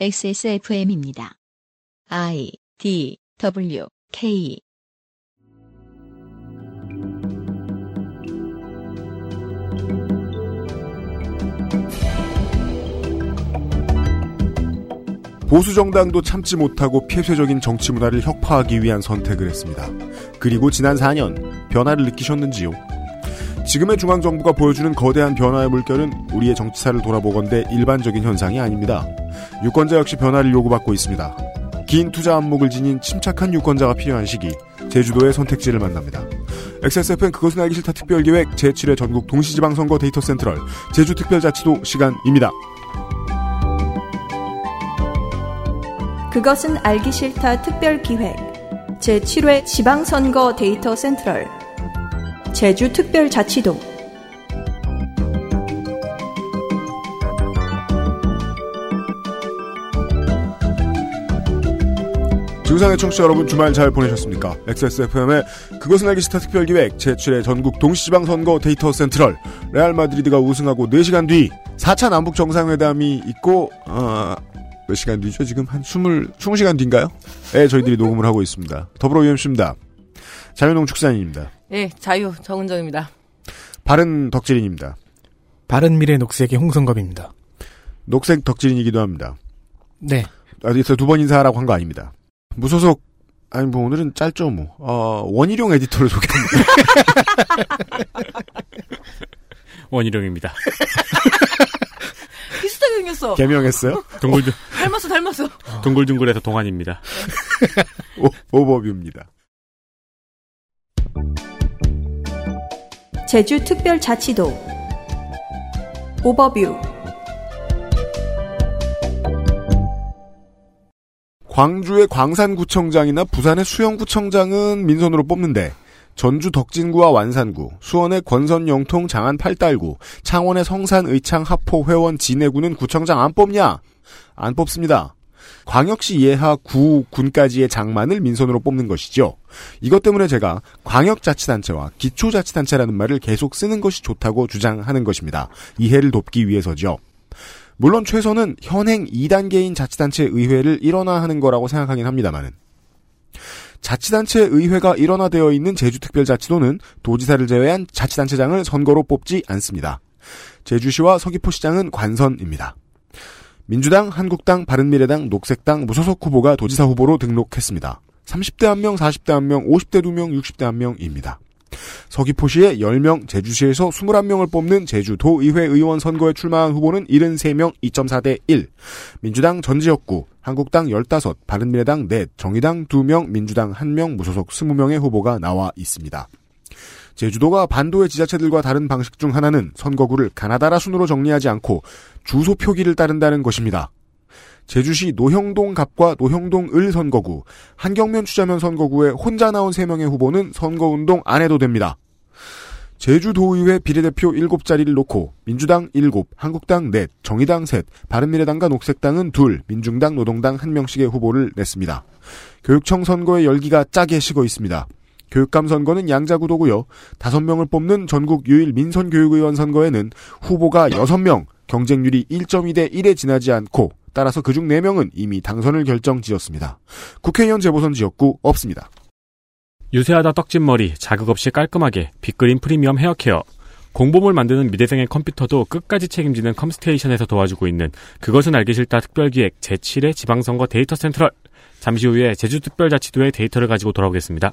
XSFM입니다. I D W K 보수 정당도 참지 못하고 폐쇄적인 정치 문화를 혁파하기 위한 선택을 했습니다. 그리고 지난 4년 변화를 느끼셨는지요? 지금의 중앙정부가 보여주는 거대한 변화의 물결은 우리의 정치사를 돌아보건대 일반적인 현상이 아닙니다. 유권자 역시 변화를 요구받고 있습니다. 긴 투자 안목을 지닌 침착한 유권자가 필요한 시기 제주도의 선택지를 만납니다. XSFN 그것은 알기 싫다 특별기획 제7회 전국 동시지방선거 데이터 센트럴 제주특별자치도 시간입니다. 그것은 알기 싫다 특별기획 제7회 지방선거 데이터 센트럴 제주특별자치도 지구상의 청취자 여러분 주말 잘 보내셨습니까? XSFM의 그것은 알기 싫다 특별기획 제7회 전국 동시지방선거 데이터 센트럴 레알 마드리드가 우승하고 4시간 뒤 4차 남북 정상회담이 있고 어, 몇 시간 뒤죠? 지금 한 20, 20시간 뒤인가요? 네, 저희들이 녹음을 하고 있습니다. 더불어 UMC입니다. 자유농 축산인입니다. 예, 자유 정은정입니다. 바른 덕질인입니다. 바른 미래 녹색의 홍성갑입니다. 녹색 덕질인이기도 합니다. 네. 어디서 두 번 인사하라고 한 거 아닙니다. 무소속 아니 뭐 오늘은 짧죠 뭐 어, 원희룡 에디터를 소개합니다. 원희룡입니다. 비슷하게 생겼어. 개명했어요? 동글둥 닮았어, 닮았어. 동글둥글해서 동안입니다. 오, 오버뷰입니다. 제주특별자치도 오버뷰 광주의 광산구청장이나 부산의 수영구청장은 민선으로 뽑는데 전주 덕진구와 완산구, 수원의 권선 영통 장안 팔달구, 창원의 성산 의창 하포 회원 진해구는 구청장 안 뽑냐? 안 뽑습니다. 광역시 예하 구 군까지의 장만을 민선으로 뽑는 것이죠. 이것 때문에 제가 광역자치단체와 기초자치단체라는 말을 계속 쓰는 것이 좋다고 주장하는 것입니다. 이해를 돕기 위해서죠. 물론 최선은 현행 2단계인 자치단체 의회를 일원화하는 거라고 생각하긴 합니다만은 자치단체 의회가 일원화되어 있는 제주특별자치도는 도지사를 제외한 자치단체장을 선거로 뽑지 않습니다. 제주시와 서귀포시장은 관선입니다. 민주당, 한국당, 바른미래당, 녹색당, 무소속 후보가 도지사 후보로 등록했습니다. 30대 1명, 40대 1명, 50대 2명, 60대 1명입니다. 서귀포시에 10명, 제주시에서 21명을 뽑는 제주도의회 의원 선거에 출마한 후보는 73명, 2.4대 1. 민주당 전 지역구, 한국당 15, 바른미래당 4, 정의당 2명, 민주당 1명, 무소속 20명의 후보가 나와 있습니다. 제주도가 반도의 지자체들과 다른 방식 중 하나는 선거구를 가나다라 순으로 정리하지 않고 주소 표기를 따른다는 것입니다. 제주시 노형동 갑과 노형동 을 선거구, 한경면 추자면 선거구에 혼자 나온 3명의 후보는 선거운동 안 해도 됩니다. 제주도의회 비례대표 7자리를 놓고 민주당 7, 한국당 4, 정의당 3, 바른미래당과 녹색당은 2, 민중당, 노동당 1명씩의 후보를 냈습니다. 교육청 선거의 열기가 짜게 식어 있습니다. 교육감 선거는 양자구도고요. 5명을 뽑는 전국 유일 민선교육의원 선거에는 후보가 6명, 경쟁률이 1.2대 1에 지나지 않고 따라서 그중 4명은 이미 당선을 결정 지었습니다. 국회의원 재보선 지역구 없습니다. 유세하다 떡진 머리, 자극 없이 깔끔하게, 빅그린 프리미엄 헤어케어. 공범을 만드는 미대생의 컴퓨터도 끝까지 책임지는 컴스테이션에서 도와주고 있는 그것은 알기 싫다 특별기획 제7회 지방선거 데이터 센트럴. 잠시 후에 제주특별자치도의 데이터를 가지고 돌아오겠습니다.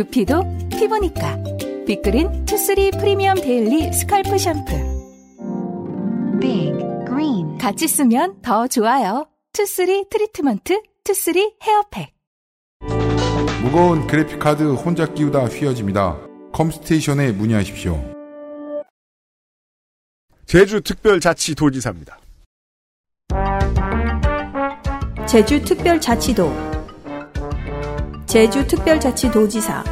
두피도 피부니까 빅그린 투쓰리 프리미엄 daily scalp 샴푸 Big Green 같이 쓰면 더 좋아요. 투쓰리 트리트먼트 투쓰리 hair pack 무거운 그래픽카드 혼자 끼우다 휘어집니다. 컴스테이션에 문의하십시오. 제주 특별자치도지사입니다. 제주 특별자치도 제주 특별자치도지사.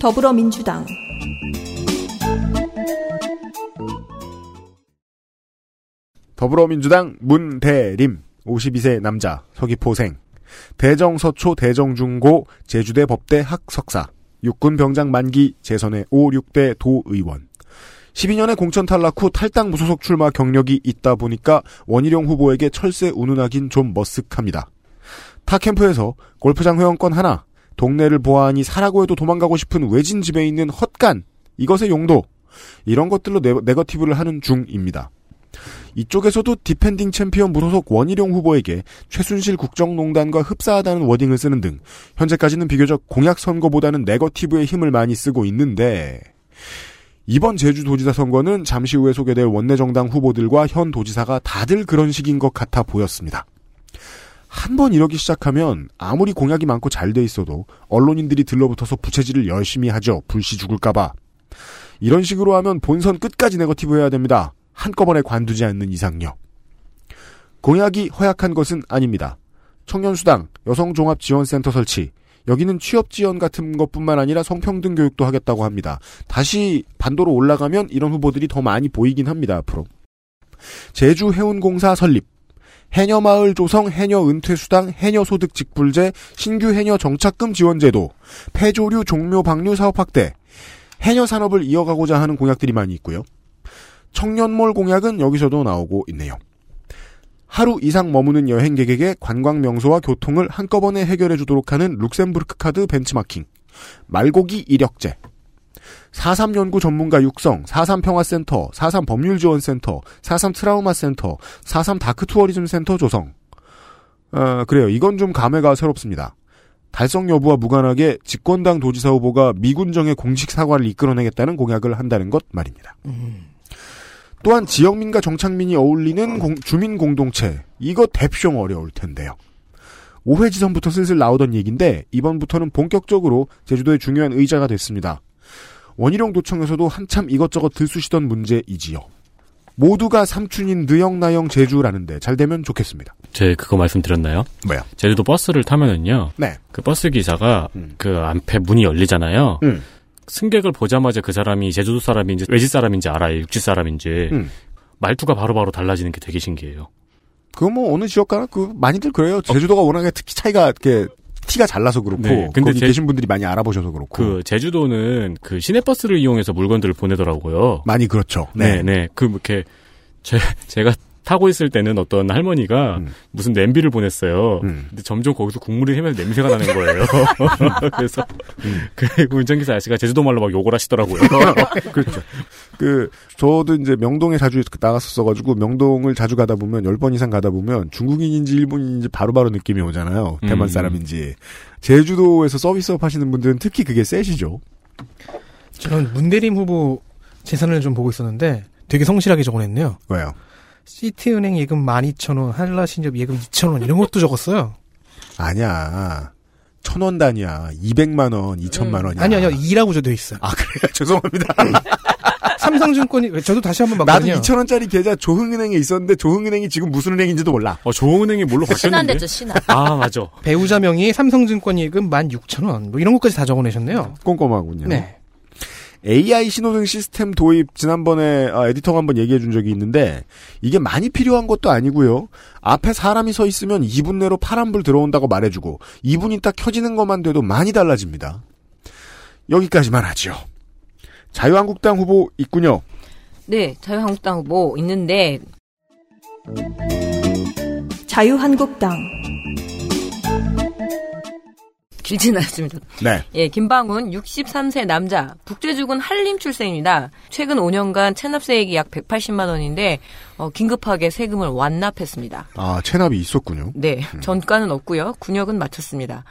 더불어민주당. 더불어민주당 문대림 52세 남자 서귀포생. 대정서초 대정중고 제주대 법대 학석사 육군 병장 만기 재선의 5, 6대 도의원 12년의 공천 탈락 후 탈당 무소속 출마 경력이 있다 보니까 원희룡 후보에게 철새 운운하긴 좀 머쓱합니다. 타 캠프에서 골프장 회원권 하나, 동네를 보아하니 사라고 해도 도망가고 싶은 외진 집에 있는 헛간, 이것의 용도, 이런 것들로 네, 네거티브를 하는 중입니다. 이쪽에서도 defending champion 무소속 원희룡 후보에게 최순실 국정농단과 흡사하다는 wording을 쓰는 등 현재까지는 비교적 공약 선거보다는 네거티브의 힘을 많이 쓰고 있는데 이번 제주도지사 선거는 잠시 후에 소개될 원내정당 후보들과 현 도지사가 다들 그런 식인 것 같아 보였습니다. 한 번 이러기 시작하면 아무리 공약이 많고 잘 돼 있어도 언론인들이 들러붙어서 부채질을 열심히 하죠. 불씨 죽을까봐. 이런 식으로 하면 본선 끝까지 네거티브 해야 됩니다. 한꺼번에 관두지 않는 이상요. 공약이 허약한 것은 아닙니다. 청년수당, 여성종합지원센터 설치, 여기는 취업지원 같은 것뿐만 아니라 성평등 교육도 하겠다고 합니다. 다시 반도로 올라가면 이런 후보들이 더 많이 보이긴 합니다, 앞으로. 제주 해운공사 설립, 해녀마을 조성 해녀 은퇴수당 해녀소득 직불제 신규 해녀 정착금 지원제도 폐조류 종묘 방류 사업 확대 해녀 산업을 이어가고자 하는 공약들이 많이 있고요. 청년몰 공약은 여기서도 나오고 있네요. 하루 이상 머무는 여행객에게 관광 명소와 교통을 한꺼번에 해결해 주도록 하는 룩셈부르크 카드 벤치마킹, 말고기 이력제, 4.3 연구 전문가 육성, 4.3 평화센터, 4.3 법률지원센터, 4.3 트라우마센터, 4.3 dark tourism 센터 조성. 어, 그래요. 이건 좀 감회가 새롭습니다. 달성 여부와 무관하게 집권당 도지사 후보가 미군정의 공식 사과를 이끌어내겠다는 공약을 한다는 것 말입니다. 또한 지역민과 정착민이 어울리는 공- 주민 공동체 이거 대피용 어려울 텐데요. 5회 지선부터 슬슬 나오던 얘기인데 이번부터는 본격적으로 제주도의 중요한 의제가 됐습니다. 원희룡 도청에서도 한참 이것저것 들쑤시던 문제이지요. 모두가 삼촌인 느영나영 제주라는데 잘 되면 좋겠습니다. 제 그거 말씀드렸나요? 뭐야? 제주도 버스를 타면은요. 네. 그 버스 기사가 음. 그 앞에 문이 열리잖아요. 음. 승객을 보자마자 그 사람이 제주도 사람인지 외지 사람인지 알아요. 육지 사람인지. 음. 말투가 바로바로 달라지는 게 되게 신기해요. 그거 뭐 어느 지역 가나 그 많이들 그래요. 제주도가 워낙에 특히 차이가 이렇게 티가 잘 나서 그렇고 네, 근데 거기 제- 계신 분들이 많이 알아보셔서 그렇고 그 제주도는 그 시내버스를 이용해서 물건들을 보내더라고요. 많이 그렇죠. 네, 네. 그 이렇게 제 제가 타고 있을 때는 어떤 할머니가 음. 무슨 냄비를 보냈어요. 음. 근데 점점 거기서 국물이 새면서 냄새가 나는 거예요. 그래서 그 운전기사 아저씨가 제주도 말로 막 욕을 하시더라고요. 그렇죠. 그 저도 이제 명동에 자주 나갔었어 가지고 명동을 자주 가다 보면 열 번 이상 가다 보면 중국인인지 일본인인지 바로바로 느낌이 오잖아요. 대만 음. 사람인지. 제주도에서 서비스업 하시는 분들은 특히 그게 세시죠. 저는 문대림 후보 재산을 좀 보고 있었는데 되게 성실하게 적어냈네요. 왜요? 시티은행 예금 12,000원, 한라신협 예금 2,000원 이런 것도 적었어요. 아니야. 천 원 단위야. 200만 원, 2천만 원이야. 아니요, 아니요. 2라고 적혀 있어요. 아 그래요? 죄송합니다. 삼성증권이 저도 다시 한번 나도 봤거든요. 2천 원짜리 계좌 조흥은행에 있었는데 조흥은행이 지금 무슨 은행인지도 몰라. 어, 조흥은행이 뭘로 바뀌었는데? 신한대죠, 신한. 아, 맞아. 배우자 명의 삼성증권 예금 16,000원 뭐 이런 것까지 다 적어내셨네요. 꼼꼼하군요. 네. AI 신호등 시스템 도입 지난번에 아, 에디터가 한번 얘기해 준 적이 있는데 이게 많이 필요한 것도 아니고요. 앞에 사람이 서 있으면 2분 내로 파란불 들어온다고 말해주고 2분 있다 켜지는 것만 돼도 많이 달라집니다. 여기까지만 하죠. 자유한국당 후보 있군요. 네, 자유한국당 후보 있는데 자유한국당 길진 않습니다. 네. 예, 김방훈 63세 남자, 북제주군 한림 출생입니다. 최근 5년간 체납세액이 약 180만 원인데 어, 긴급하게 세금을 완납했습니다. 아 체납이 있었군요. 네, 전과는 없고요. 군역은 마쳤습니다.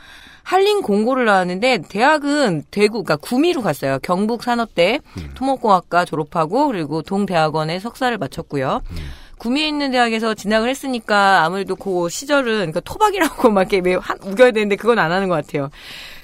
한림 공고를 나왔는데 대학은 대구, 그러니까 구미로 갔어요. 경북 산업대 토목공학과 졸업하고 그리고 동대학원에 석사를 마쳤고요. 구미에 있는 대학에서 진학을 했으니까 아무래도 그 시절은 그러니까 토박이라고 막 이렇게 매우 한- 우겨야 되는데 그건 안 하는 것 같아요.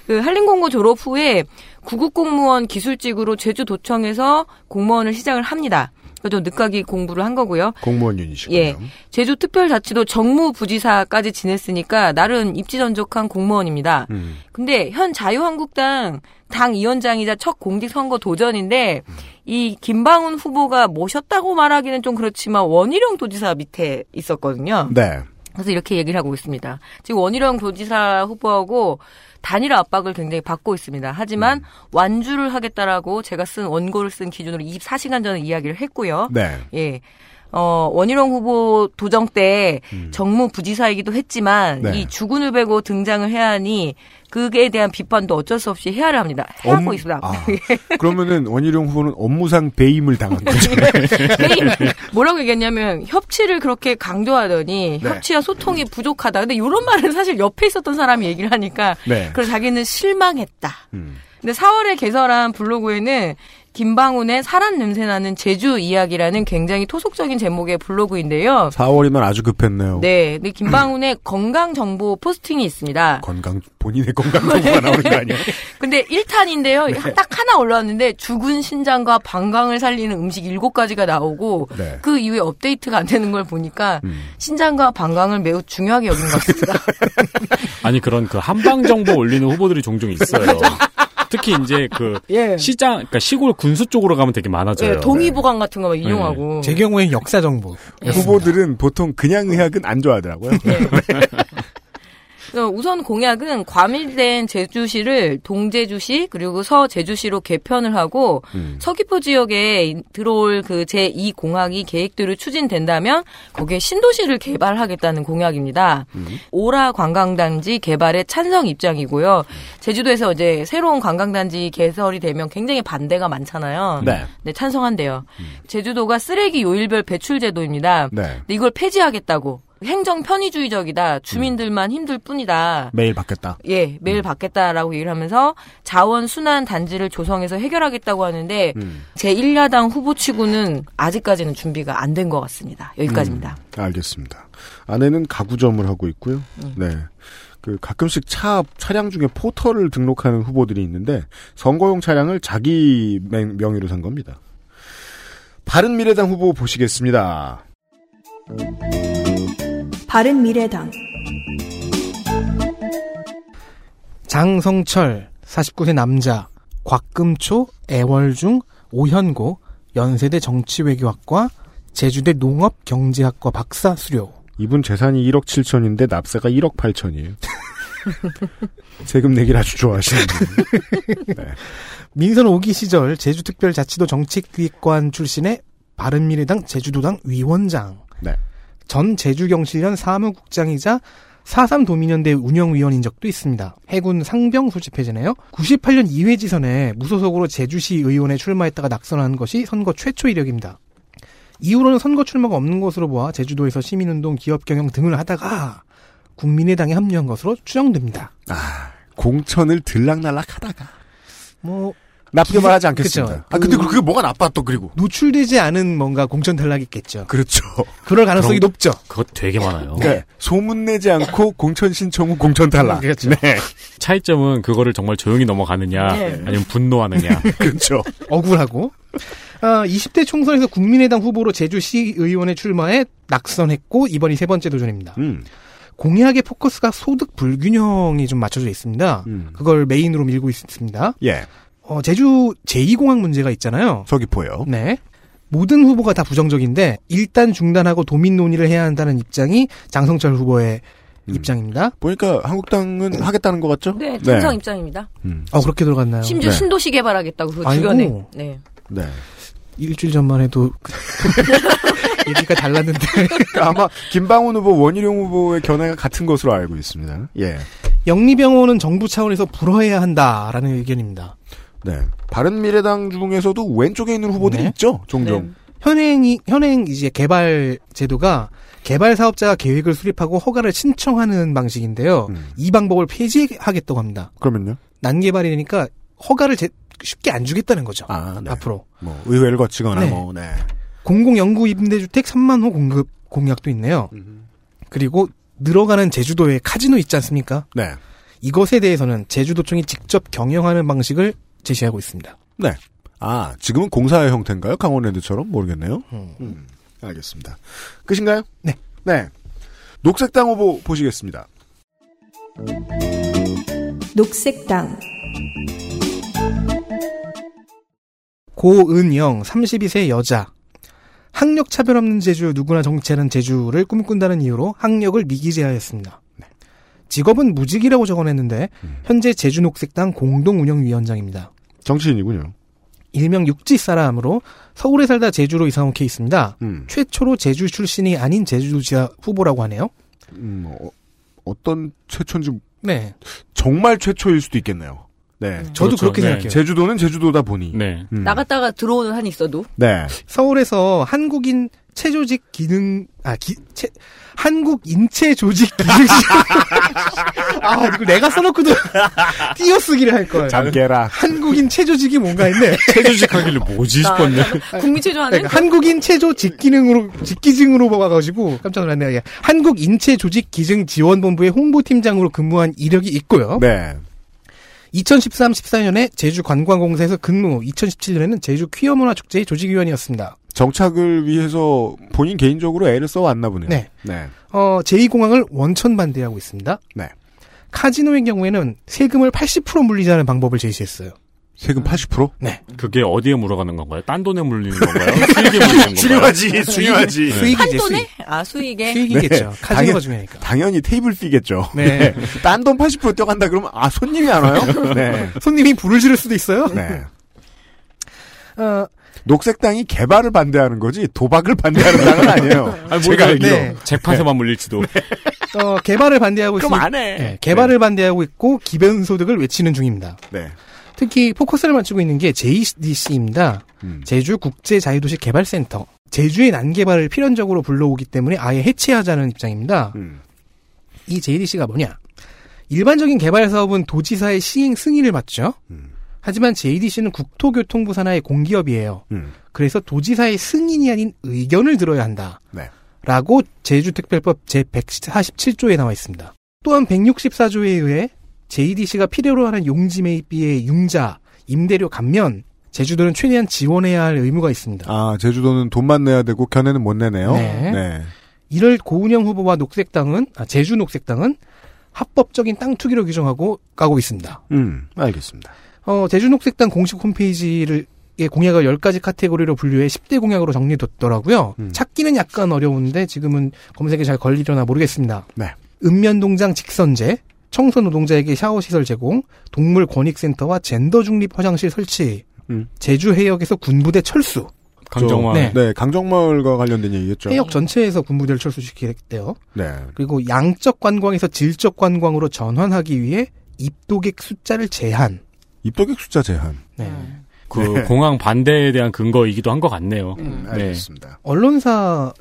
그 한림공고 졸업 후에 구급공무원 기술직으로 제주도청에서 공무원을 시작을 합니다. 좀 늦가기 공부를 한 거고요. 공무원 유닛이군요. 예. 제주 특별자치도 정무부지사까지 지냈으니까 나름 입지전적한 공무원입니다. 음. 근데 현 자유한국당 당 위원장이자 첫 공직선거 도전인데 이 김방훈 후보가 모셨다고 말하기는 좀 그렇지만 원희룡 도지사 밑에 있었거든요. 네. 그래서 이렇게 얘기를 하고 있습니다. 지금 원희룡 도지사 후보하고 단일화 압박을 굉장히 받고 있습니다. 하지만 완주를 하겠다라고 제가 쓴 원고를 쓴 기준으로 24시간 전에 이야기를 했고요. 네. 예. 어, 원희룡 후보 도정 때 정무 부지사이기도 했지만 네. 이 주군을 베고 등장을 해야 하니 그에 대한 비판도 어쩔 수 없이 해야를 합니다. 해하고 업무- 있습니다. 아, 그러면은 원희룡 후보는 업무상 배임을 당한 거죠. 게임 뭐라고 얘기했냐면 협치를 그렇게 강조하더니 네. 협치와 소통이 부족하다. 근데 이런 말은 사실 옆에 있었던 사람이 얘기를 하니까 네. 그래서 자기는 실망했다. 음. 근데 4월에 개설한 블로그에는 김방훈의 사람 냄새나는 제주 이야기라는 굉장히 토속적인 제목의 블로그인데요. 4월이면 아주 급했네요. 네, 근데 김방훈의 건강 정보 포스팅이 있습니다. 건강 본인의 건강 정보가 나오는 거 아니에요? 근데 1탄인데요. 딱 하나 올라왔는데 죽은 신장과 방광을 살리는 음식 7가지가 나오고 네. 그 이후에 업데이트가 안 되는 걸 보니까 음. 신장과 방광을 매우 중요하게 여긴 것 같습니다. 아니 그런 그 한방 정보 올리는 후보들이 종종 있어요. 특히 이제 그 예. 시장, 그러니까 시골 군수 쪽으로 가면 되게 많아져요. 예, 동의보감 같은 거막 인용하고. 제 경우에는 역사 정보. 후보들은 보통 그냥 의학은 안 좋아하더라고요. 우선 공약은 과밀된 제주시를 동제주시 그리고 서제주시로 개편을 하고 음. 서귀포 지역에 들어올 그 제2 공항이 계획대로 추진된다면 거기에 신도시를 개발하겠다는 공약입니다. 오라 관광단지 개발에 찬성 입장이고요. 제주도에서 이제 새로운 관광단지 개설이 되면 굉장히 반대가 많잖아요. 네. 네, 찬성한대요. 제주도가 쓰레기 요일별 배출 제도입니다. 네. 근데 이걸 폐지하겠다고. 행정 편의주의적이다. 주민들만 힘들 뿐이다. 매일 받겠다. 예, 매일 받겠다라고 얘기를 하면서 자원 순환 단지를 조성해서 해결하겠다고 하는데 음. 제 1야당 후보 치고는 아직까지는 준비가 안 된 것 같습니다. 여기까지입니다. 알겠습니다. 아내는 가구점을 하고 있고요. 네. 그 가끔씩 차 차량 중에 포털을 등록하는 후보들이 있는데 선거용 차량을 자기 명- 명의로 산 겁니다. 바른 미래당 후보 보시겠습니다. 바른미래당 장성철 49세 남자 곽금초 애월중 오현고 연세대 정치외교학과 제주대 농업경제학과 박사 수료 이분 재산이 1억 7천인데 납세가 1억 8천이에요. 세금 내기를 아주 좋아하시는 분. 민선 5기 시절 제주특별자치도 정책기획관 출신의 바른미래당 제주도당 위원장 네. 전 제주경실련 사무국장이자 4.3 도민연대 운영위원인 적도 있습니다. 해군 상병 소집해제네요. 98년 2회 지선에 무소속으로 제주시 의원에 출마했다가 낙선한 것이 선거 최초 이력입니다. 이후로는 선거 출마가 없는 것으로 보아 제주도에서 시민운동, 기업경영 등을 하다가 국민의당에 합류한 것으로 추정됩니다. 공천을 들락날락 하다가 뭐 나쁘게 말하지 않겠습니다. 그쵸. 아 근데 그- 그게 뭐가 나빠 또 그리고 노출되지 않은 뭔가 공천 탈락이겠죠. 그렇죠. 그럴 가능성이 그럼- 높죠. 그거 되게 많아요. 네. 소문 내지 않고 공천 신청 후 공천 탈락. 그렇죠. 네. 차이점은 그거를 정말 조용히 넘어가느냐, 네. 아니면 분노하느냐. 그렇죠. 억울하고. 아, 20대 총선에서 국민의당 후보로 제주시 의원에 출마해 낙선했고 이번이 세 번째 도전입니다. 음. 공약의 포커스가 소득 불균형이 좀 맞춰져 있습니다. 음. 그걸 메인으로 밀고 있습니다. 예. 어, 제주 제2공항 문제가 있잖아요. 서귀포요. 네. 모든 후보가 다 부정적인데 일단 중단하고 도민 논의를 해야 한다는 입장이 장성철 후보의 음. 입장입니다. 보니까 한국당은 하겠다는 것 같죠? 네, 찬성 입장입니다. 음. 어 그렇게 들어갔나요? 심지어 네. 신도시 개발하겠다고 그 아이고. 주변에. 네. 네. 일주일 전만 해도 얘기가 달랐는데 아마 김방훈 후보, 원희룡 후보의 견해가 같은 것으로 알고 있습니다. 예. 영리병원은 정부 차원에서 불허해야 한다라는 의견입니다. 네. 바른 미래당 중에서도 왼쪽에 있는 후보들이 네. 있죠. 종종. 네. 현행이 현행 이제 개발 제도가 개발 사업자가 계획을 수립하고 허가를 신청하는 방식인데요. 음. 이 방법을 폐지하겠다고 합니다. 그러면요? 난개발이 되니까 허가를 제- 쉽게 안 주겠다는 거죠. 아, 네. 앞으로 뭐 의회를 거치거나 네. 뭐 네. 공공연구 임대주택 3만 호 공급 공약도 있네요. 그리고 늘어가는 제주도에 카지노 있지 않습니까? 네. 이것에 대해서는 제주도청이 직접 경영하는 방식을 제시하고 있습니다. 네. 아, 지금은 공사의 형태인가요? 강원랜드처럼? 모르겠네요. 음. 음, 알겠습니다. 끝인가요? 네. 네. 녹색당 후보 보시겠습니다. 녹색당 고은영 32세 여자 학력 차별 없는 제주 누구나 정치하는 제주를 꿈꾼다는 이유로 학력을 미기재하였습니다. 직업은 무직이라고 적어냈는데 현재 제주녹색당 공동운영위원장입니다. 정치인이군요. 일명 육지 사람으로 서울에 살다 제주로 이사 온 케이스입니다. 음, 최초로 제주 출신이 아닌 제주도지사 후보라고 하네요. 음, 어, 어떤 최초인지 네, 정말 최초일 수도 있겠네요. 네. 저도 그렇죠. 그렇게 네. 생각해요. 제주도는 제주도다 보니. 네. 음. 나갔다가 들어오는 한이 있어도 네. 서울에서 한국인 체조직 기능 아 기, 체, 한국 인체 조직 기능시 아 이거 내가 써놓고도 띄어쓰기를 할 걸. 잠깨라. 한국인 체조직이 뭔가 했네. 체조직 하길래 뭐지 나- 싶었네. 국민 체조하는 그러니까 한국인 체조 직기능으로 직기증으로 봐가지고 깜짝 놀랐네요. 예. 한국 인체 조직 기증 지원본부의 홍보팀장으로 근무한 이력이 있고요. 네. 2013-14년에 제주 관광공사에서 근무, 2017년에는 제주 퀴어 문화 축제의 조직위원이었습니다. 정착을 위해서 본인 개인적으로 애를 써왔나 보네요. 네. 네. 어, 제2공항을 원천 반대하고 있습니다. 네. 카지노의 경우에는 세금을 80% 물리자는 방법을 제시했어요. 세금 80%? 그게 어디에 물어가는 건가요? 딴 돈에 물리는 건가요? 수익에 물리는 건가요? 중요하지, 중요하지. 한돈에 수익. 아 수익에 수익이겠죠. 네. 카지노가 당연- 중요하니까. 당연히 테이블 피겠죠. 네. 딴 돈 80% 뛰어간다 그러면, 아, 손님이 안 와요? 네. 손님이 불을 지를 수도 있어요. 네. 어, 녹색당이 개발을 반대하는 거지, 도박을 반대하는 당은 아니에요. 아니, 제가 알기로. 네. 재판에만 물릴지도. 어, 개발을 반대하고 그럼 있으니 안 해. 네, 개발을 반대하고 있고 기본소득을 외치는 중입니다. 네. 특히 포커스를 맞추고 있는 게 JDC입니다. 음. 제주 국제 자유도시 개발센터. 제주의 난개발을 필연적으로 불러오기 때문에 아예 해체하자는 입장입니다. 음. 이 JDC가 뭐냐? 일반적인 개발 사업은 도지사의 시행 승인을 받죠. 음. 하지만 JDC는 국토교통부 산하의 공기업이에요. 음. 그래서 도지사의 승인이 아닌 의견을 들어야 한다. 네. 라고 제주특별법 제147조에 나와 있습니다. 또한 164조에 의해 JDC가 필요로 하는 용지 매입비의 융자, 임대료 감면, 제주도는 최대한 지원해야 할 의무가 있습니다. 아, 제주도는 돈만 내야 되고, 견해는 못 내네요. 네. 네. 이를 고은영 후보와 녹색당은, 아, 제주 녹색당은 합법적인 땅 투기로 규정하고 가고 있습니다. 음, 알겠습니다. 어, 제주 녹색당 공식 홈페이지를 의 공약을 10가지 카테고리로 분류해 10대 공약으로 정리됐더라고요. 음. 찾기는 약간 어려운데 지금은 검색에 잘 걸리려나 모르겠습니다. 네. 읍면동장 직선제, 청소 노동자에게 샤워 시설 제공, 동물 권익센터와 젠더 중립 화장실 설치, 음. 제주 해역에서 군부대 철수, 강정화. 네. 네, 강정마을과 관련된 얘기겠죠. 해역 전체에서 군부대를 철수시키겠대요. 네. 그리고 양적 관광에서 질적 관광으로 전환하기 위해 입도객 숫자를 제한. 입도객 숫자 제한. 네. 그 공항 반대에 대한 근거이기도 한 것 같네요. 음, 네. 알겠습니다. 언론사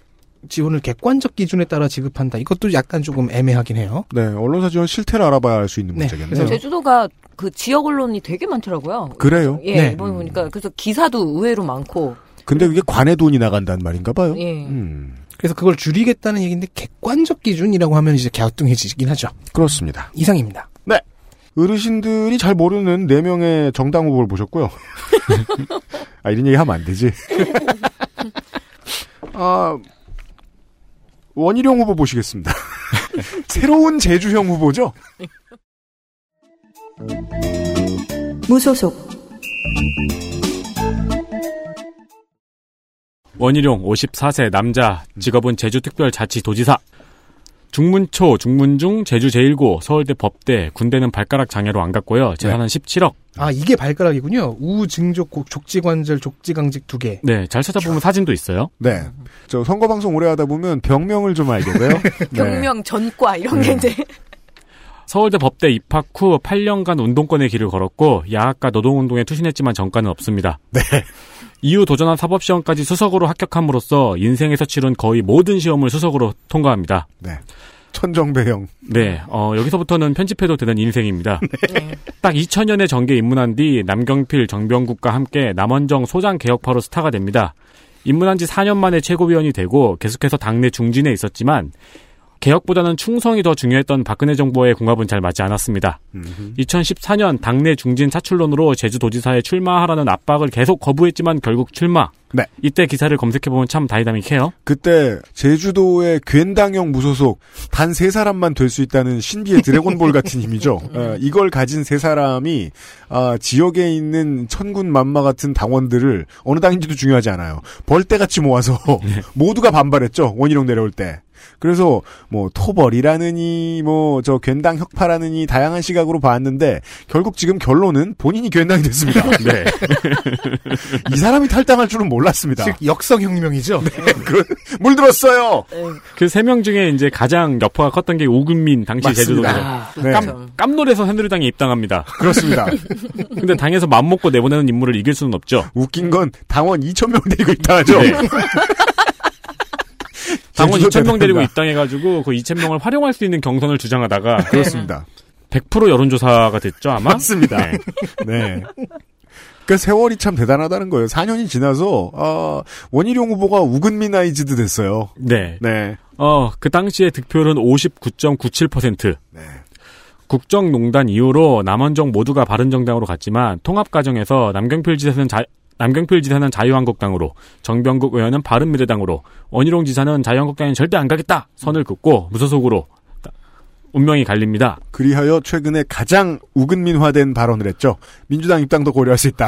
지원을 객관적 기준에 따라 지급한다. 이것도 약간 조금 애매하긴 해요. 네, 언론사 지원 실태를 알아봐야 알 수 있는 네, 문제겠네요. 그래서 제주도가 그 지역 언론이 되게 많더라고요. 그래요? 예, 네. 이번에 보니까 그래서 기사도 의외로 많고 근데 그게 관의 돈이 나간다는 말인가 봐요. 예. 음, 그래서 그걸 줄이겠다는 얘기인데 객관적 기준이라고 하면 이제 갸우뚱해지긴 하죠. 그렇습니다. 이상입니다. 어르신들이 잘 모르는 네명의 정당 후보를 보셨고요. 아, 이런 얘기 하면 안 되지. 아, 원희룡 후보 보시겠습니다. 새로운 제주형 후보죠? 무소속 원희룡 54세 남자 직업은 제주특별자치도지사 중문초 중문중 제주 제1고 서울대 법대 군대는 발가락 장애로 안 갔고요 재산은 17억 아 이게 발가락이군요. 우증족 곡 족지관절 족지강직 두 개. 네 잘 찾아보면 사진도 있어요 네. 저 선거방송 오래 하다 보면 병명을 좀 알게 돼요. 네. 경명 전과 이런 게 이제 서울대 법대 입학 후 8년간 운동권의 길을 걸었고 야학과 노동운동에 투신했지만 전과는 없습니다 네. 이후 도전한 사법시험까지 수석으로 합격함으로써 인생에서 치른 거의 모든 시험을 수석으로 통과합니다 네. 천정배형. 네, 어, 여기서부터는 편집해도 되는 인생입니다. 네. 딱 2000년에 정계 입문한 뒤 남경필, 정병국과 함께 남원정 소장 개혁파로 스타가 됩니다. 입문한 지 4년 만에 최고위원이 되고 계속해서 당내 중진에 있었지만 개혁보다는 충성이 더 중요했던 박근혜 정부의 궁합은 잘 맞지 않았습니다. 2014년 당내 중진 사출론으로 제주도지사에 출마하라는 압박을 계속 거부했지만 결국 출마. 네. 이때 기사를 검색해보면 참 다이나믹해요. 그때 제주도의 괜당형 무소속 단 세 사람만 될 수 있다는 신비의 드래곤볼 같은 힘이죠. 어, 이걸 가진 세 사람이 아, 지역에 있는 천군 만마 같은 당원들을 어느 당인지도 중요하지 않아요. 벌떼같이 모아서 모두가 반발했죠. 원희룡 내려올 때. 그래서 뭐 토벌이라느니 뭐 저 괜당 혁파라느니 다양한 시각으로 봤는데 결국 지금 결론은 본인이 괜당이 됐습니다. 네. 이 사람이 탈당할 줄은 몰랐습니다. 즉 역성 혁명이죠. 그, 물들었어요. 그 세 명 중에 이제 가장 여파가 컸던 게 오금민 당시. 제주도지사. 아, 네. 깜, 깜놀해서 새누리당에 입당합니다. 그렇습니다. 근데 당에서 맘 먹고 내보내는 인물을 이길 수는 없죠. 웃긴 건 당원 2천 명 데리고 입당하죠. 네. 당원 제주도 2,000명 데리고. 입당해가지고 그 2,000명을 활용할 수 있는 경선을 주장하다가 그렇습니다. 100% 여론조사가 됐죠 아마? 맞습니다. 네. 네. 그 세월이 참 대단하다는 거예요. 4년이 지나서 아, 원희룡 후보가 우근미나이즈드 됐어요. 네. 네. 어, 그 당시에 득표율은 59.97%. 네. 국정농단 이후로 남원정 모두가 바른정당으로 갔지만 통합 과정에서 남경필 지사는 자, 남경필 지사는 자유한국당으로, 정병국 의원은 바른미래당으로, 원희룡 지사는 자유한국당에 절대 안 가겠다 선을 긋고 무소속으로 따- 운명이 갈립니다. 그리하여 최근에 가장 우근민화된 발언을 했죠. 민주당 입당도 고려할 수 있다.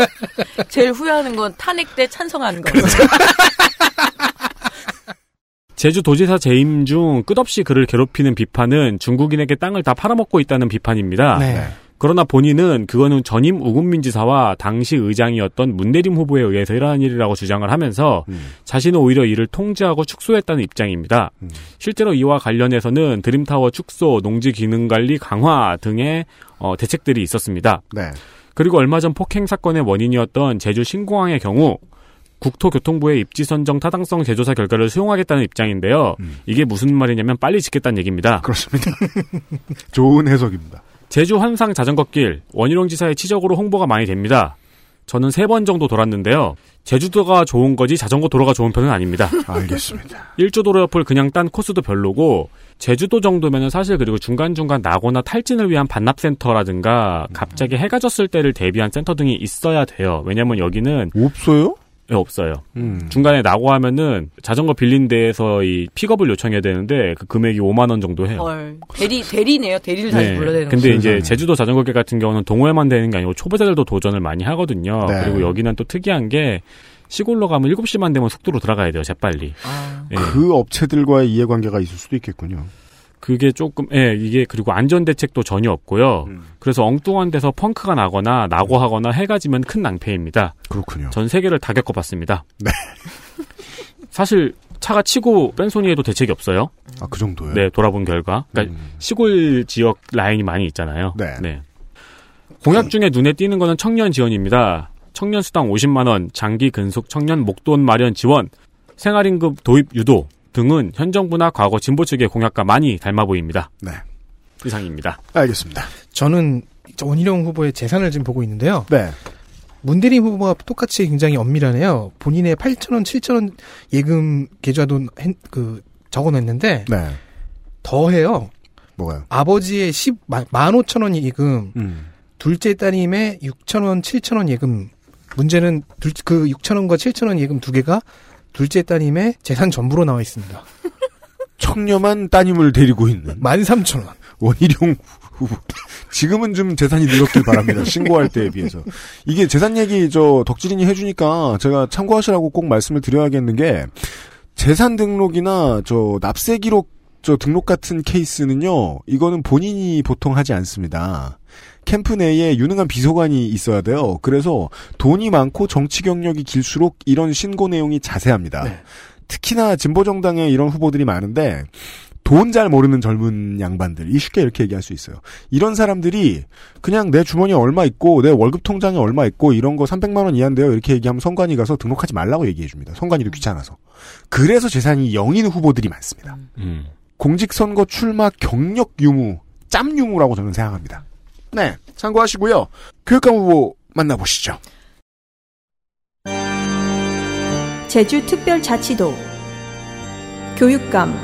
제일 후회하는 건 탄핵 때 찬성하는 거. 그렇죠. 제주도지사 재임 중 끝없이 그를 괴롭히는 비판은 중국인에게 땅을 다 팔아먹고 있다는 비판입니다. 네. 그러나 본인은 그거는 전임 우금민 지사와 당시 의장이었던 문대림 후보에 의해서 일어난 일이라고 주장을 하면서 음. 자신은 오히려 이를 통제하고 축소했다는 입장입니다. 음. 실제로 이와 관련해서는 드림타워 축소, 농지 기능 관리 강화 등의 어, 대책들이 있었습니다. 네. 그리고 얼마 전 폭행 사건의 원인이었던 제주 신공항의 경우 국토교통부의 입지 선정 타당성 재조사 결과를 수용하겠다는 입장인데요. 음. 이게 무슨 말이냐면 빨리 짓겠다는 얘기입니다. 그렇습니다. 좋은 해석입니다. 제주 환상 자전거길 원희룡 지사의 치적으로 홍보가 많이 됩니다. 저는 세 번 정도 돌았는데요. 제주도가 좋은 거지 자전거 도로가 좋은 편은 아닙니다. 알겠습니다. 1조 도로 옆을 그냥 딴 코스도 별로고 제주도 정도면은 사실 그리고 중간중간 나거나 탈진을 위한 반납센터라든가 갑자기 해가 졌을 때를 대비한 센터 등이 있어야 돼요. 왜냐면 여기는 없어요? 예, 없어요. 음. 중간에 나고 하면은 자전거 빌린 데에서 이 픽업을 요청해야 되는데 그 금액이 5만 원 정도 해요. 헐. 대리, 대리네요. 대리를 다시 불러야 되는 근데 거죠. 이제 세상에. 제주도 자전거길 같은 경우는 동호회만 되는 게 아니고 초보자들도 도전을 많이 하거든요. 네. 그리고 여기는 또 특이한 게 시골로 가면 7시만 되면 속도로 들어가야 돼요, 재빨리. 아, 예. 그 업체들과의 이해관계가 있을 수도 있겠군요. 그게 조금, 예, 이게 그리고 안전 대책도 전혀 없고요. 음. 그래서 엉뚱한 데서 펑크가 나거나 나고 하거나 해가 지면 큰 낭패입니다. 그렇군요. 전 세계를 다 겪어봤습니다. 네. 사실 차가 치고 뺀손이에도 대책이 없어요. 아, 그 정도요? 네, 돌아본 결과. 그러니까 음. 시골 지역 라인이 많이 있잖아요. 네. 공약 중에 눈에 띄는 거는 청년 지원입니다. 청년 수당 50만 원, 장기 근속 청년 목돈 마련 지원, 생활임금 도입 유도 등은 현 정부나 과거 진보 측의 공약과 많이 닮아 보입니다. 네. 이상입니다. 알겠습니다. 저는 원희룡 후보의 재산을 지금 보고 있는데요. 네. 문대림 후보와 똑같이 굉장히 엄밀하네요. 본인의 8천원, 7천원 예금 계좌도 hen- 그 적어냈는데 네. 더해요. 뭐가요? 아버지의 10, 15,000원 예금, 음. 둘째 따님의 6,000원, 7,000원 예금. 문제는 둘, 그 6,000원과 7,000원 예금 두 개가 둘째 따님의 재산 전부로 나와 있습니다. 청렴한 따님을 데리고 있는 13,000원. 원희룡 후보. 지금은 좀 재산이 늘었길 바랍니다. 신고할 때에 비해서. 이게 재산 얘기 저 덕질인이 해주니까 제가 참고하시라고 꼭 말씀을 드려야겠는 게 재산 등록이나 저 납세 기록 저 등록 같은 케이스는요. 이거는 본인이 보통 하지 않습니다. 캠프 내에 유능한 비서관이 있어야 돼요. 그래서 돈이 많고 정치 경력이 길수록 이런 신고 내용이 자세합니다. 네. 특히나 진보정당에 이런 후보들이 많은데 돈 잘 모르는 젊은 양반들, 이 쉽게 이렇게 얘기할 수 있어요. 이런 사람들이 그냥 내 주머니에 얼마 있고 내 월급 통장에 얼마 있고 이런 거 300만 원 이하인데요. 이렇게 얘기하면 선관위 가서 등록하지 말라고 얘기해 줍니다. 선관위도 귀찮아서. 그래서 재산이 0인 후보들이 많습니다. 음. 공직선거 출마 경력 유무, 짬 유무라고 저는 생각합니다. 네, 참고하시고요. 교육감 후보 만나보시죠. 제주 특별자치도 교육감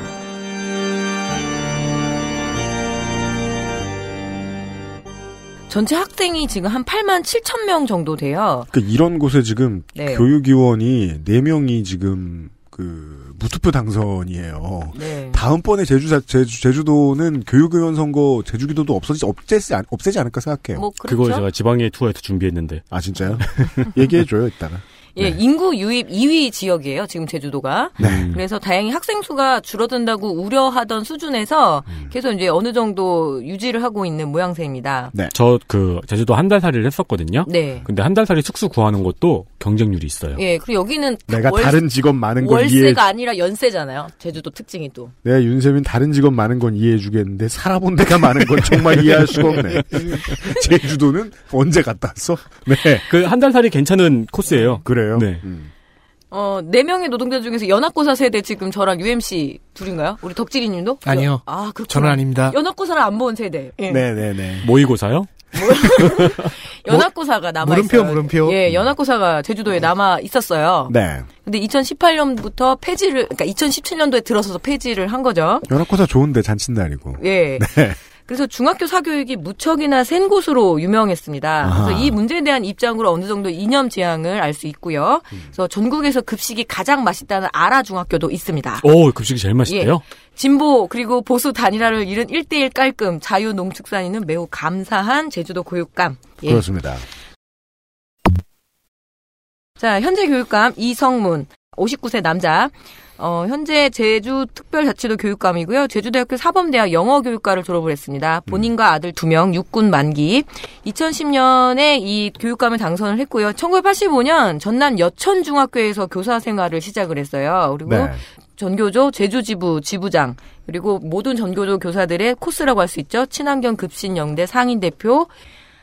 전체 학생이 지금 한 8만 7천 명 정도 돼요. 그러니까 이런 곳에 지금 네. 교육위원이 4명이 지금 그 무투표 당선이에요. 네. 다음번에 제주 제주 제주도는 교육위원 선거 제주기도도 없어지 없애지 않- 없애지 않을까 생각해요. 뭐 그렇죠. 제가 지방의 투어에서 준비했는데. 아 진짜요? 얘기해 줘요 이따가. 예, 인구 유입 2위 지역이에요. 지금 제주도가. 네. 그래서 다행히 학생 수가 줄어든다고 우려하던 수준에서 음. 계속 이제 어느 정도 유지를 하고 있는 모양새입니다. 저그 제주도 한 달 살이를 했었거든요. 네. 근데 한 달 살이 숙소 구하는 것도 경쟁률이 있어요. 예, 그리고 여기는 내가 월- 다른 직업 많은 건 이해해. 월세가 아니라 연세잖아요. 제주도 특징이 또. 내가 윤세민 다른 직업 많은 건 이해해 주겠는데 살아본 데가 많은 건 정말 이해할 수가 없네. 제주도는 언제 갔다 왔어? 네. 그 한 달 살이 괜찮은 코스예요. 그래 요? 네. 음. 어, 네 명의 노동자 중에서 연합고사 세대 지금 저랑 UMC 둘인가요? 우리 덕질이 님도? 아니요. 아, 그렇구나. 저는 아닙니다. 연합고사를 안 본 세대. 예. 네네네. 모의고사요? 연합고사가 남아 물음표, 있어요. 물음표. 예, 연합고사가 제주도에 남아 있었어요. 네. 근데 2018년부터 폐지를 그러니까 2017년도에 들어서서 폐지를 한 거죠. 연합고사 좋은데 잔칫날이고. 예. 네. 그래서 중학교 사교육이 무척이나 센 곳으로 유명했습니다. 그래서 이 문제에 대한 입장으로 어느 정도 이념 지향을 알 수 있고요. 음. 그래서 전국에서 급식이 가장 맛있다는 아라 중학교도 있습니다. 오, 급식이 제일 맛있대요? 예. 진보 그리고 보수 단일화를 이룬 1대1 깔끔 자유 농축산인은 매우 감사한 제주도 교육감. 예. 그렇습니다. 자, 현재 교육감 이성문, 59세 남자. 어, 현재 제주 특별자치도 교육감이고요. 제주대학교 사범대학 영어교육과를 졸업을 했습니다. 본인과 아들 2명, 육군 만기. 2010년에 이 교육감을 당선을 했고요. 1985년 전남 여천중학교에서 교사 생활을 시작을 했어요. 그리고 네. 전교조 제주지부 지부장 그리고 모든 전교조 교사들의 코스라고 할 수 있죠. 친환경 급신 영대 상인 대표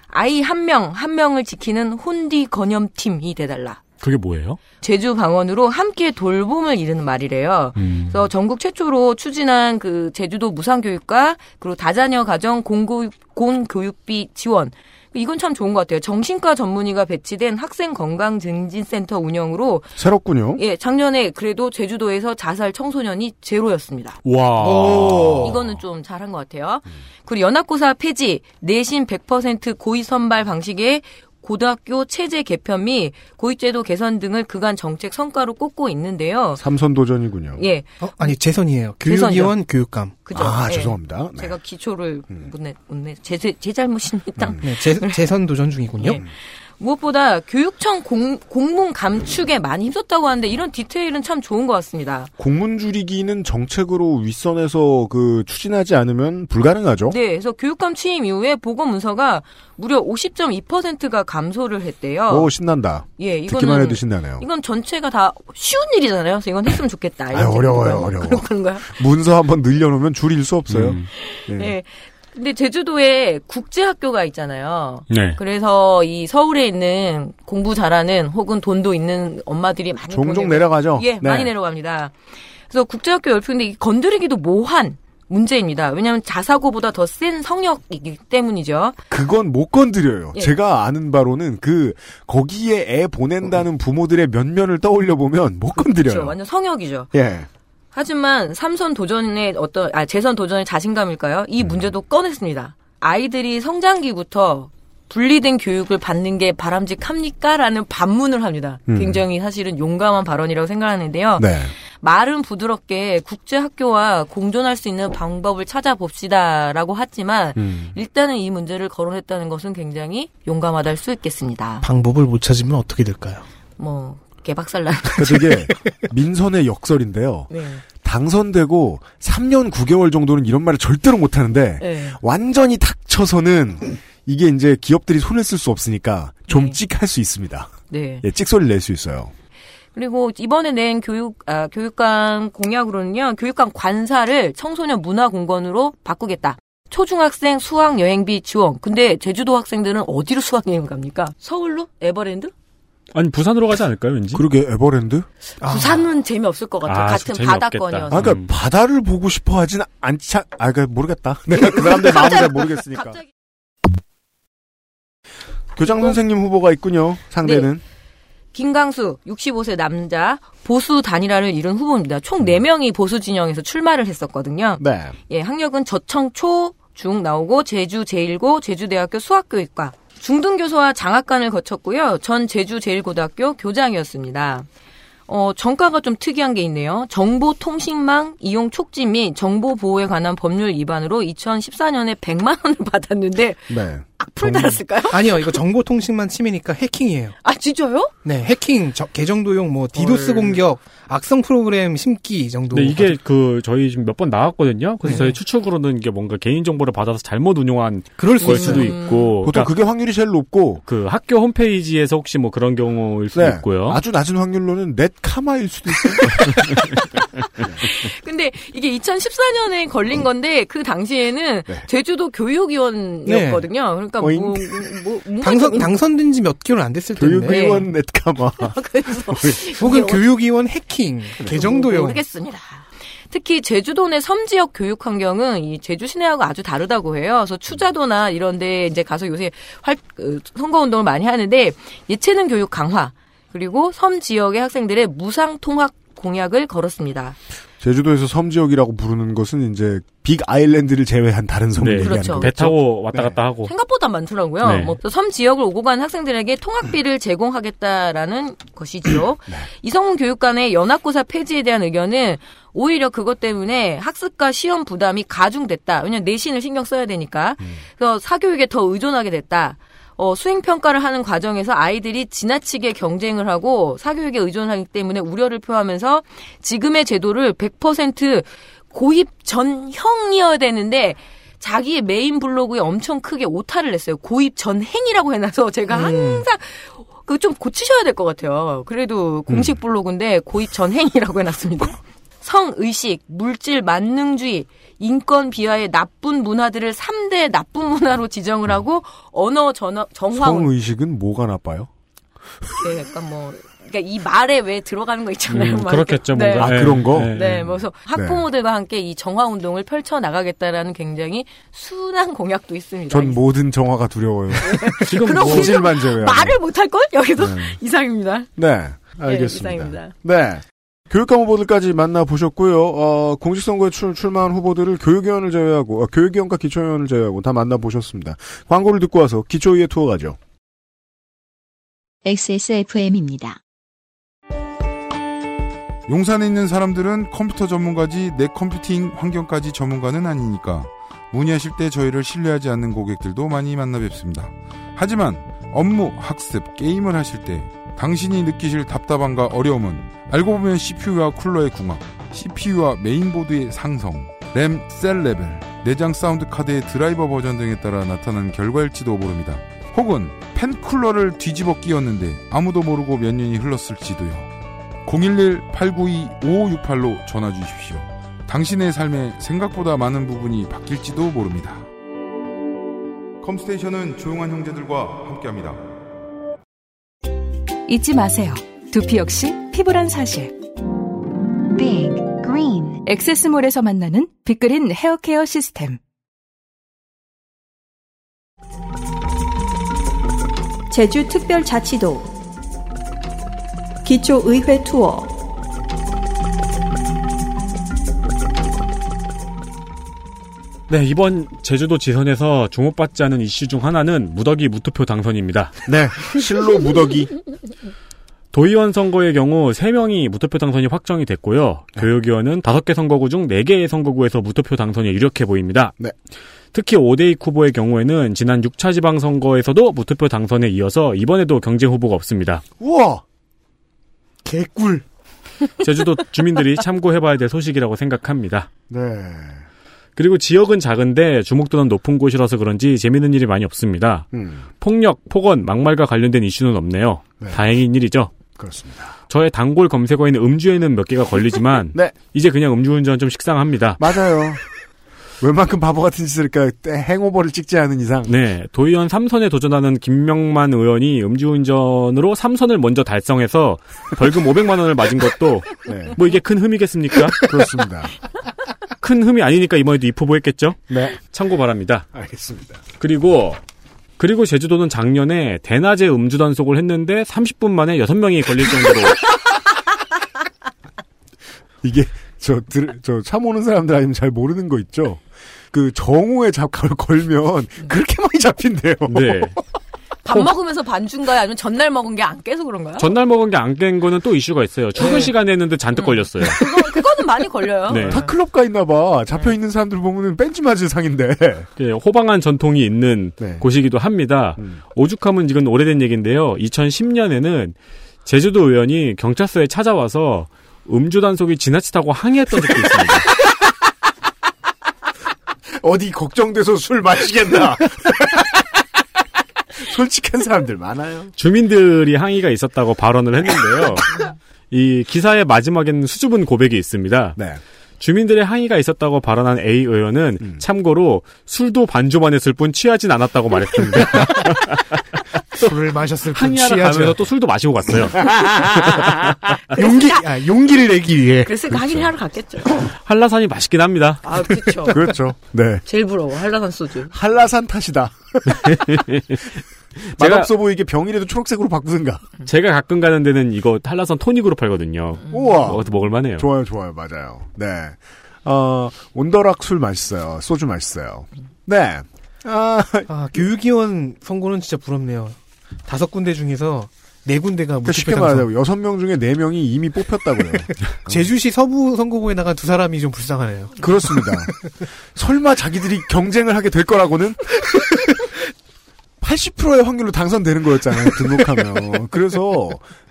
아이 한 명 한 명을 지키는 혼디 건염팀이 돼달라. 그게 뭐예요? 제주 방언으로 함께 돌봄을 이르는 말이래요. 음. 그래서 전국 최초로 추진한 그 제주도 무상교육과 그리고 다자녀 가정 공교육, 공교육비 지원. 이건 참 좋은 것 같아요. 정신과 전문의가 배치된 학생 건강 증진센터 운영으로 새롭군요. 예, 작년에 그래도 제주도에서 자살 청소년이 제로였습니다. 와. 이거는 좀 잘한 것 같아요. 그리고 연합고사 폐지, 내신 100% 고의 선발 방식의 고등학교 체제 개편 및 고의제도 개선 등을 그간 정책 성과로 꼽고 있는데요. 삼선 도전이군요. 예, 어, 아니 재선이에요. 교육위원 교육감. 그죠. 아 예. 죄송합니다. 네. 제가 기초를 못 내, 못 내, 제, 제, 제 잘못입니다. 네, 재, 재선 도전 중이군요. 예. 무엇보다 교육청 공, 공문 감축에 많이 힘썼다고 하는데 이런 디테일은 참 좋은 것 같습니다. 공문 줄이기는 정책으로 윗선에서 그 추진하지 않으면 불가능하죠. 네, 그래서 교육감 취임 이후에 보고 문서가 무려 50.2%가 감소를 했대요. 오 신난다. 예, 이거는 듣기만 해도 신나네요. 이건 전체가 다 쉬운 일이잖아요. 그래서 이건 했으면 좋겠다. 아, 어려워요, 어려워. 그런 건가요? 문서 한번 늘려놓으면 줄일 수 없어요. 음. 예. 예. 근데 제주도에 국제학교가 있잖아요. 네. 그래서 이 서울에 있는 공부 잘하는 혹은 돈도 있는 엄마들이 많이 종종 보내고- 내려가죠. 예, 네. 많이 내려갑니다. 그래서 국제학교 열풍인데 이 건드리기도 모한 문제입니다. 왜냐하면 자사고보다 더 센 성역이기 때문이죠. 그건 못 건드려요. 예. 제가 아는 바로는 그 거기에 애 보낸다는 부모들의 면면을 떠올려 보면 못 건드려요. 그렇죠. 완전 성역이죠. 예. 하지만 삼선 도전의 어떤 아 재선 도전의 자신감일까요? 이 음. 문제도 꺼냈습니다. 아이들이 성장기부터 분리된 교육을 받는 게 바람직합니까?라는 반문을 합니다. 음. 굉장히 사실은 용감한 발언이라고 생각하는데요. 네. 말은 부드럽게 국제 학교와 공존할 수 있는 방법을 찾아봅시다라고 하지만 음. 일단은 이 문제를 거론했다는 것은 굉장히 용감하다 할 수 있겠습니다. 방법을 못 찾으면 어떻게 될까요? 뭐 개박살나. 그러니까 되게 민선의 역설인데요. 네. 당선되고 3년 9개월 정도는 이런 말을 절대로 못 하는데 네. 완전히 닥쳐서는 이게 이제 기업들이 손을 쓸 수 없으니까 좀 네. 찍할 수 있습니다. 네. 예, 찍소리를 낼 수 있어요. 그리고 이번에 낸 교육 아, 교육감 공약으로는요 교육감 관사를 청소년 문화공간으로 바꾸겠다. 초중학생 수학 여행비 지원. 근데 제주도 학생들은 어디로 수학 여행 갑니까? 서울로? 에버랜드? 아니 부산으로 가지 않을까요, 왠지? 그러게 에버랜드? 부산은 재미없을 것 같아요. 아, 같은 재미없겠다. 바다권이어서. 아, 그러니까 음. 바다를 보고 싶어 하진 않지, 않- 아, 그 모르겠다. 내가 그 사람들 마음을 잘 모르겠으니까. 갑자기 교장 선생님 후보가 있군요. 상대는. 김강수 65세 남자 보수 단일화를 이룬 후보입니다. 음. 총 4명이 보수 진영에서 출마를 했었거든요. 네. 예, 학력은 저청 초 중 나오고 제주 제1고 제주대학교 수학교육과 중등교수와 장학관을 거쳤고요. 전 제주 제1고등학교 교장이었습니다. 어, 정가가 좀 특이한 게 있네요. 정보통신망 이용 촉지 및 정보 보호에 관한 법률 위반으로 2014년에 100만 원을 받았는데 네. 악플 달았을까요? 아니요, 이거 정보통신만 침해니까 해킹이에요. 아 진짜요? 네, 해킹, 저- 계정 도용 뭐 디도스 헐. 공격, 악성 프로그램 심기 정도. 근데 이게 그 저희 지금 몇 번 나왔거든요. 그래서 네. 저희 추측으로는 이게 뭔가 개인 정보를 받아서 잘못 운용한 그럴 수. 수도 있고. 보통 그러니까 그게 확률이 제일 높고 그 학교 홈페이지에서 혹시 뭐 그런 경우일 수도 네. 있고요. 아주 낮은 확률로는 넷 카마일 수도 있어요. 근데 이게 2014년에 걸린 건데 그 당시에는 네. 제주도 교육위원이었거든요. 그러니까 뭐, 어잉. 뭐, 뭐 뭔가 당선, 좀 당선된 지 몇 개월 안 됐을 텐데. 교육위원 넷카마. 그래서 혹은 교육위원 해킹, 계정도용. 모르겠습니다. 특히 제주도 내 섬 지역 교육 환경은 이 제주 시내하고 아주 다르다고 해요. 그래서 추자도나 이런데 이제 가서 요새 활 그, 선거 운동을 많이 하는데 예체능 교육 강화 그리고 섬 지역의 학생들의 무상 통학 공약을 걸었습니다. 제주도에서 섬 지역이라고 부르는 것은 이제 빅 아일랜드를 제외한 다른 섬을 네. 얘기하는 그렇죠. 거죠. 배 타고 왔다 네. 갔다 하고. 생각보다 많더라고요. 네. 뭐섬 지역을 오고 간 학생들에게 통학비를 제공하겠다라는 것이지요. 이성훈 교육관의 연합고사 폐지에 대한 의견은 오히려 그것 때문에 학습과 시험 부담이 가중됐다. 왜냐면 내신을 신경 써야 되니까. 그래서 사교육에 더 의존하게 됐다. 어, 수행 평가를 하는 과정에서 아이들이 지나치게 경쟁을 하고 사교육에 의존하기 때문에 우려를 표하면서 지금의 제도를 100% 고입 전형이어야 되는데 자기의 메인 블로그에 엄청 크게 오타를 냈어요. 고입 전행이라고 해놔서 제가 항상 그좀 고치셔야 될 것 같아요. 그래도 공식 블로그인데 고입 전행이라고 해놨습니다. 성의식, 물질 만능주의, 인권 비하의 나쁜 문화들을 3대 나쁜 문화로 지정을 하고 언어 전화, 정화 성의식은 뭐가 나빠요? 네, 약간 뭐 그러니까 이 말에 왜 들어가는 거 있잖아요. 음, 막 그렇겠죠. 뭔가. 아, 네. 그런 거? 네. 네, 뭐 그래서 학부모들과 함께 이 정화 운동을 펼쳐 나가겠다라는 굉장히 순한 공약도 있습니다. 전 모든 정화가 두려워요. 지금 그럼 뭐 제외하고. 말을 못할 걸? 여기도 네. 이상입니다. 네, 알겠습니다. 네, 이상입니다. 네. 교육감 후보들까지 만나보셨고요. 어, 공직선거에 출, 출마한 후보들을 교육위원을 제외하고, 어, 교육위원과 기초위원을 제외하고 다 만나보셨습니다. 광고를 듣고 와서 기초위에 투어 가죠. XSFM입니다. 용산에 있는 사람들은 컴퓨터 전문가지 내 컴퓨팅 환경까지 전문가는 아니니까 문의하실 때 저희를 신뢰하지 않는 고객들도 많이 만나 뵙습니다. 하지만 업무, 학습, 게임을 하실 때 당신이 느끼실 답답함과 어려움은 알고 보면 CPU와 쿨러의 궁합, CPU와 메인보드의 상성, 램, 셀 레벨, 내장 사운드 카드의 드라이버 버전 등에 따라 나타나는 결과일지도 모릅니다. 혹은 팬 쿨러를 뒤집어 끼웠는데 아무도 모르고 몇 년이 흘렀을지도요. 011-892-5568로 전화 주십시오. 당신의 삶에 생각보다 많은 부분이 바뀔지도 모릅니다. 컴스테이션은 조용한 형제들과 함께합니다. 잊지 마세요. 두피 역시 피부란 사실. Big Green 엑세스몰에서 만나는 빅그린 헤어케어 시스템. 제주특별자치도 기초의회 투어 네, 이번 제주도 지선에서 주목받지 않은 이슈 중 하나는 무더기 무투표 당선입니다. 네. 실로 무더기. 도의원 선거의 경우 3명이 무투표 당선이 확정이 됐고요. 교육위원은 5개 선거구 중 4개의 선거구에서 무투표 당선이 유력해 보입니다. 네. 특히 오데익 후보의 경우에는 지난 6차 지방선거에서도 무투표 당선에 이어서 이번에도 경쟁 후보가 없습니다. 우와! 개꿀. 제주도 주민들이 참고해봐야 될 소식이라고 생각합니다. 네. 그리고 지역은 작은데 주목도는 높은 곳이라서 그런지 재밌는 일이 많이 없습니다. 음, 폭력, 폭언, 막말과 관련된 이슈는 없네요. 네. 다행인 일이죠. 그렇습니다. 저의 단골 검색어에 있는 음주에는 몇 개가 걸리지만 네. 이제 그냥 음주운전 좀 식상합니다. 맞아요. 웬만큼 바보 같은 짓을 할까, 때 행오버를 찍지 않은 이상. 네, 도의원 3선에 도전하는 김명만 의원이 음주운전으로 3선을 먼저 달성해서 벌금 500만 원을 맞은 것도 네. 뭐 이게 큰 흠이겠습니까? 그렇습니다. 큰 흠이 아니니까 이번에도 입후보했겠죠? 네. 참고 바랍니다. 알겠습니다. 그리고 그리고 제주도는 작년에 대낮에 음주 단속을 했는데 30분 만에 6명이 걸릴 정도로 이게 저, 들, 저, 참 오는 사람들 아니면 잘 모르는 거 있죠? 그 정오에 잡, 걸- 걸면 그렇게 많이 잡힌대요. 네. 밥 먹으면서 반주인가요? 아니면 전날 먹은 게 안 깨서 그런가요? 전날 먹은 게 안 깬 거는 또 이슈가 있어요. 출근 네. 시간에 했는데 잔뜩 걸렸어요. 그거, 많이 걸려요. 네. 다 클럽 가 있나 봐. 잡혀 있는 사람들 보면은 벤치 맞을 상인데. 예, 호방한 전통이 있는 네. 곳이기도 합니다. 음. 오죽하면 이건 오래된 얘기인데요. 2010년에는 제주도 의원이 경찰서에 찾아와서 음주 단속이 지나치다고 항의했던 적도 있습니다. 어디 걱정돼서 술 마시겠나. 솔직한 사람들 많아요. 주민들이 항의가 있었다고 발언을 했는데요. 이 기사의 마지막에는 수줍은 고백이 있습니다. 네. 주민들의 항의가 있었다고 발언한 A 의원은 음. 참고로 술도 반주만 했을 뿐 취하진 않았다고 말했는데 술을 마셨을 뿐 취하죠. 또 술도 마시고 갔어요. 용기, 아, 용기를 내기 위해. 그래서 강의를 하러 갔겠죠. 한라산이 맛있긴 합니다. 아, 그쵸. 그렇죠. 네. 제일 부러워. 한라산 소주. 한라산 탓이다. 제가- 맛없어 보이게 병이라도 초록색으로 바꾸든가. 제가 가끔 가는 데는 이거 한라산 토닉으로 팔거든요. 우와. 어것도 먹을만해요. 좋아요, 좋아요. 맞아요. 네. 어, 온더락 술 맛있어요. 소주 맛있어요. 네. 아, 아, 교육위원 선거는 진짜 부럽네요. 다섯 군데 중에서 네 군데가 그러니까 쉽게. 말하자면 여섯 명 중에 네 명이 이미 뽑혔다고요. 제주시 서부 선거구에 나간 두 사람이 좀 불쌍하네요. 그렇습니다. 설마 자기들이 경쟁을 하게 될 거라고는 80%의 확률로 당선되는 거였잖아요. 등록하면. 그래서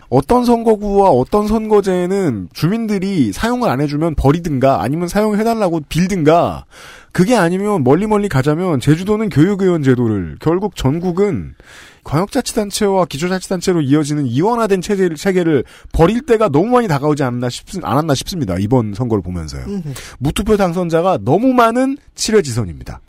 어떤 선거구와 어떤 선거제는 주민들이 사용을 안 해주면 버리든가 아니면 사용해달라고 빌든가 그게 아니면 멀리 멀리 가자면 제주도는 교육의원 제도를 결국 전국은 광역자치단체와 기초자치단체로 이어지는 이원화된 체제를, 체계를 버릴 때가 너무 많이 다가오지 않았나, 싶, 않았나 싶습니다. 이번 선거를 보면서요. 무투표 당선자가 너무 많은 칠회 지선입니다.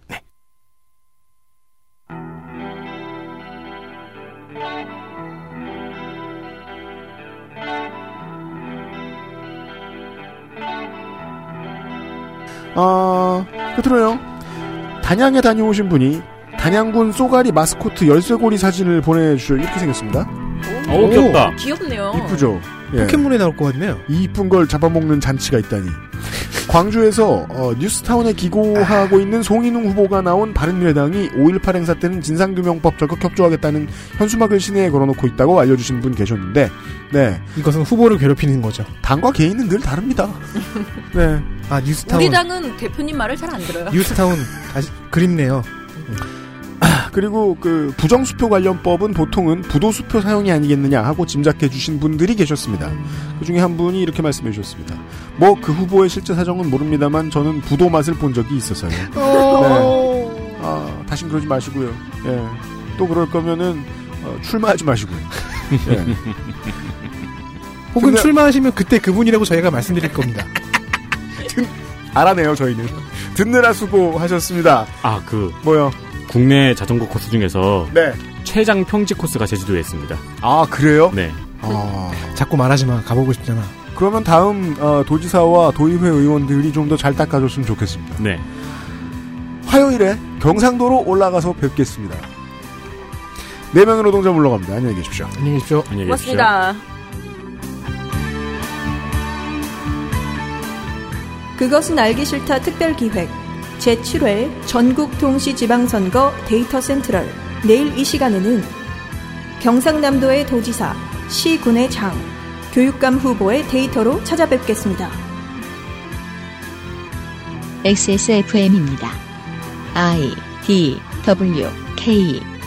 아, 끝으로요. 단양에 다녀오신 분이 단양군 쏘가리 마스코트 열쇠고리 사진을 보내주셔 이렇게 생겼습니다. 어, 귀엽다. 귀엽네요. 이쁘죠? 예. 포켓몬에 나올 것 같네요. 이 이쁜 걸 잡아먹는 잔치가 있다니. 광주에서 어, 뉴스타운에 기고하고 있는 송인웅 후보가 나온 바른미래당이 5.18 행사 때는 진상규명법 적극 협조하겠다는 현수막을 시내에 걸어놓고 있다고 알려주신 분 계셨는데 네 이것은 후보를 괴롭히는 거죠. 당과 개인은 늘 다릅니다. 네 아, 뉴스타운. 우리 당은 대표님 말을 잘 안 들어요. 뉴스타운 다시 그립네요. 그리고 그 부정수표 관련법은 보통은 부도수표 사용이 아니겠느냐 하고 짐작해 주신 분들이 계셨습니다. 그 중에 한 분이 이렇게 말씀해 주셨습니다. 뭐 그 후보의 실제 사정은 모릅니다만 저는 부도 맛을 본 적이 있어서요. 네. 아, 다신 그러지 마시고요. 예. 또 그럴 거면은 어, 출마하지 마시고요. 예. 혹은 근데- 출마하시면 그때 그분이라고 저희가 말씀드릴 겁니다. 알아내요 저희는. 듣느라 수고하셨습니다. 아, 그 뭐요? 국내 자전거 코스 중에서 네. 최장 평지 코스가 제주도에 있습니다. 아 그래요? 네. 아. 자꾸 말하지 마. 가보고 싶잖아. 그러면 다음 어, 도지사와 도의회 의원들이 좀 더 잘 닦아줬으면 좋겠습니다. 네. 화요일에 경상도로 올라가서 뵙겠습니다. 네 명의 노동자 물러갑니다. 안녕히 계십시오. 안녕히 계십시오. 안녕히 계십시오. 고맙습니다. 그것은 알기 싫다 특별 기획 제7회 전국 동시 지방선거 데이터 센트럴 내일 이 시간에는 경상남도의 도지사, 시군의 장, 교육감 후보의 데이터로 찾아뵙겠습니다. XSFM입니다. I D W K